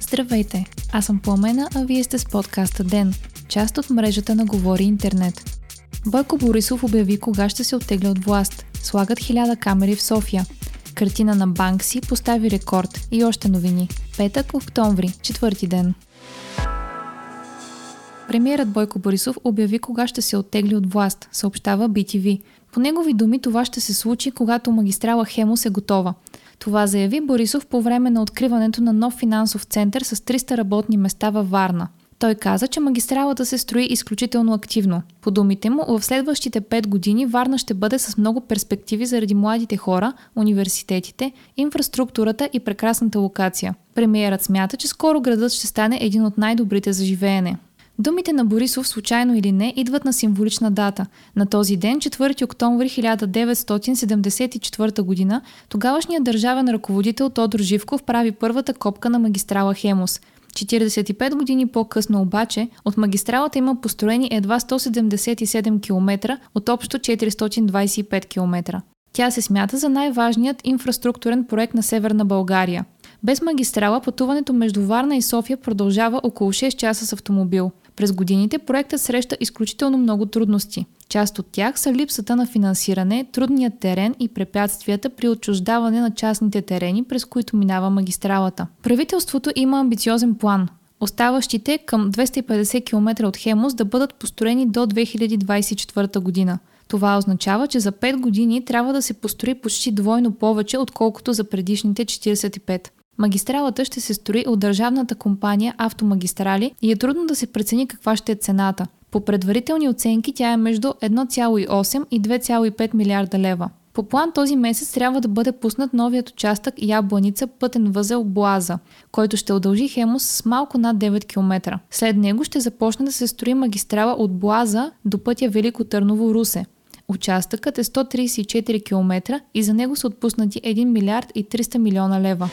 Здравейте, аз съм Пламена, а вие сте с подкаста ДЕН, част от мрежата на Говори Интернет. Бойко Борисов обяви кога ще се оттегля от власт. Слагат хиляда камери в София. Картина на Банкси постави рекорд и още новини. Петък, октомври, четвърти ден. Премиерът Бойко Борисов обяви кога ще се оттегли от власт, съобщава BTV. По негови думи това ще се случи, когато магистрала Хемус е готова. Това заяви Борисов по време на откриването на нов финансов център с 300 работни места във Варна. Той каза, че магистралата се строи изключително активно. По думите му, в следващите 5 години Варна ще бъде с много перспективи заради младите хора, университетите, инфраструктурата и прекрасната локация. Премиерът смята, че скоро градът ще стане един от най-добрите за живеене. Думите на Борисов, случайно или не, идват на символична дата. На този ден, 4 октомври 1974 г., тогавашният държавен ръководител Тодор Живков прави първата копка на магистрала Хемус. 45 години по-късно обаче от магистралата има построени едва 177 км от общо 425 км. Тя се смята за най-важният инфраструктурен проект на Северна България. Без магистрала пътуването между Варна и София продължава около 6 часа с автомобил. През годините проектът среща изключително много трудности. Част от тях са липсата на финансиране, трудният терен и препятствията при отчуждаване на частните терени, през които минава магистралата. Правителството има амбициозен план. Оставащите към 250 км от Хемус да бъдат построени до 2024 година. Това означава, че за 5 години трябва да се построи почти двойно повече, отколкото за предишните 45. Магистралата ще се строи от държавната компания Автомагистрали и е трудно да се прецени каква ще е цената. По предварителни оценки тя е между 1,8 и 2,5 милиарда лева. По план този месец трябва да бъде пуснат новият участък Ябланица пътен възел Блаза, който ще удължи Хемус с малко над 9 км. След него ще започне да се строи магистрала от Блаза до пътя Велико Търново-Русе. Участъкът е 134 км и за него са отпуснати 1 милиард и 300 милиона лева.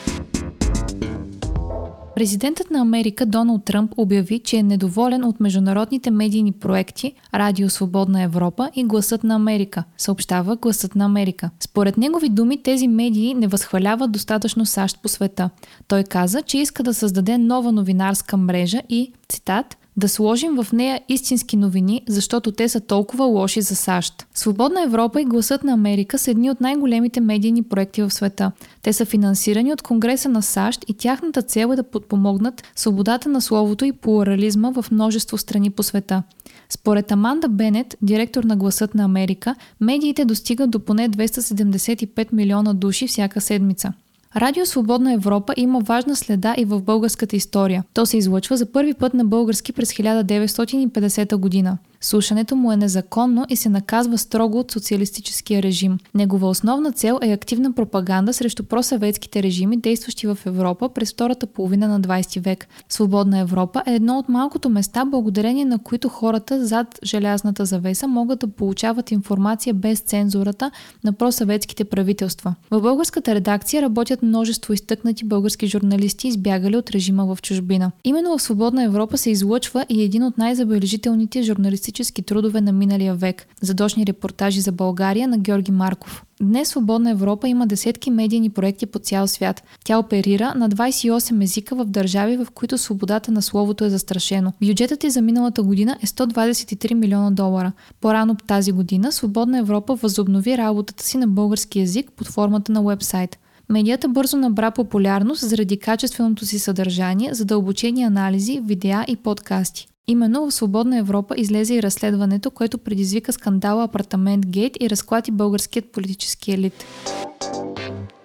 Президентът на Америка Доналд Тръмп обяви, че е недоволен от международните медийни проекти Радио Свободна Европа и Гласът на Америка, съобщава Гласът на Америка. Според негови думи тези медии не възхваляват достатъчно САЩ по света. Той каза, че иска да създаде нова новинарска мрежа и, цитат, да сложим в нея истински новини, защото те са толкова лоши за САЩ. Свободна Европа и Гласът на Америка са едни от най-големите медийни проекти в света. Те са финансирани от Конгреса на САЩ и тяхната цел е да подпомогнат свободата на словото и плурализма в множество страни по света. Според Аманда Бенет, директор на Гласът на Америка, медиите достигат до поне 275 милиона души всяка седмица. Радио Свободна Европа има важна следа и в българската история. То се излъчва за първи път на български през 1950 година. Слушането му е незаконно и се наказва строго от социалистическия режим. Негова основна цел е активна пропаганда срещу просъветските режими, действащи в Европа през втората половина на 20 век. Свободна Европа е едно от малкото места, благодарение на които хората зад желязната завеса могат да получават информация без цензурата на просъветските правителства. В българската редакция работят множество изтъкнати български журналисти, избягали от режима в чужбина. Именно в Свободна Европа се излъчва и един от най-забележителните журналисти журналистически трудове на миналия век, задочни репортажи за България на Георги Марков. Днес Свободна Европа има десетки медийни проекти по цял свят. Тя оперира на 28 езика в държави, в които свободата на словото е застрашено. Бюджетът е за миналата година е 123 милиона долара. По-рано тази година Свободна Европа възобнови работата си на български язик под формата на вебсайт. Медията бързо набра популярност заради качественото си съдържание, задълбочени анализи, видеа и подкасти. Именно в Свободна Европа излезе и разследването, което предизвика скандала Апартамент Гейт и разклати българският политически елит.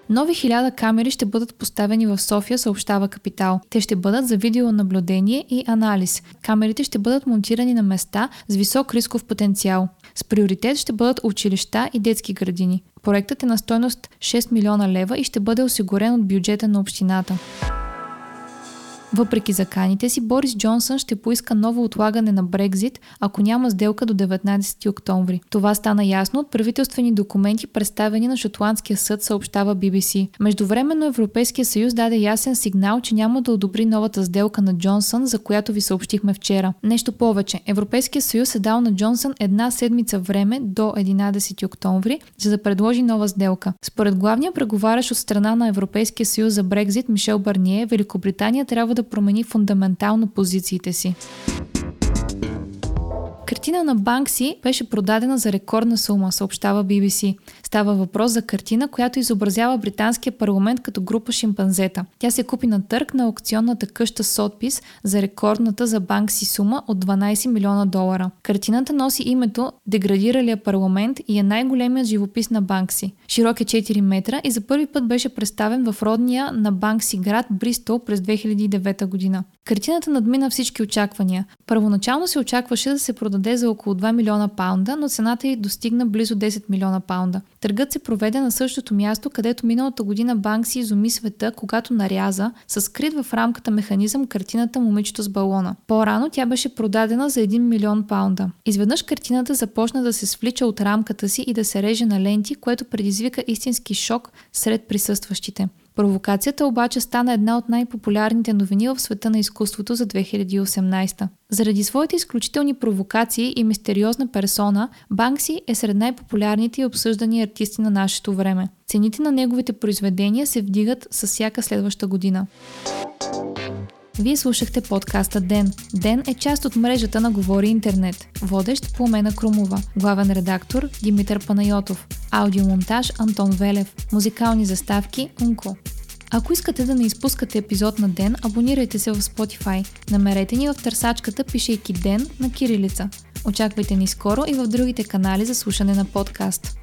Нови хиляда камери ще бъдат поставени в София, съобщава Капитал. Те ще бъдат за видеонаблюдение и анализ. Камерите ще бъдат монтирани на места с висок рисков потенциал. С приоритет ще бъдат училища и детски градини. Проектът е на стойност 6 милиона лева и ще бъде осигурен от бюджета на общината. Въпреки заканите си, Борис Джонсън ще поиска ново отлагане на Брекзит, ако няма сделка до 19 октомври. Това стана ясно от правителствени документи, представени на Шотландския съд, съобщава BBC. Междувременно Европейския съюз даде ясен сигнал, че няма да одобри новата сделка на Джонсън, за която ви съобщихме вчера. Нещо повече. Европейския съюз е дал на Джонсън една седмица време до 11 октомври, за да предложи нова сделка. Според главния преговарящ от страна на Европейския съюз за Брекзит Мишел Барние, Великобритания трябва да промени фундаментално позициите си. Картина на Банкси беше продадена за рекордна сума, съобщава BBC. Става въпрос за картина, която изобразява британския парламент като група шимпанзета. Тя се купи на търг на аукционната къща Сотпис за рекордната за Банкси сума от 12 милиона долара. Картината носи името Деградиралия парламент и е най-големият живопис на Банкси. Широк е 4 метра и за първи път беше представен в родния на Банкси град Бристол през 2009 година. Картината надмина всички очаквания. Първоначално се очакваше да се продаде за около 2 милиона паунда, но цената й достигна близо 10 милиона паунда. Търгът се проведе на същото място, където миналата година Банк си изуми света, когато наряза с скрит в рамката механизъм картината Момичето с балона. По-рано тя беше продадена за 1 милион паунда. Изведнъж картината започна да се свлича от рамката си и да се реже на ленти, което предизвика истински шок сред присъстващите. Провокацията обаче стана една от най-популярните новини в света на изкуството за 2018. Заради своите изключителни провокации и мистериозна персона, Банкси е сред най-популярните и обсъждани артисти на нашето време. Цените на неговите произведения се вдигат с всяка следваща година. Вие слушахте подкаста Ден. Ден е част от мрежата на Говори Интернет. Водещ Пламена Крумова. Главен редактор Димитър Панайотов. Аудиомонтаж Антон Велев. Музикални заставки Унко. Ако искате да не изпускате епизод на ден, абонирайте се в Spotify. Намерете ни в търсачката, пишейки ден на кирилица. Очаквайте ни скоро и в другите канали за слушане на подкаст.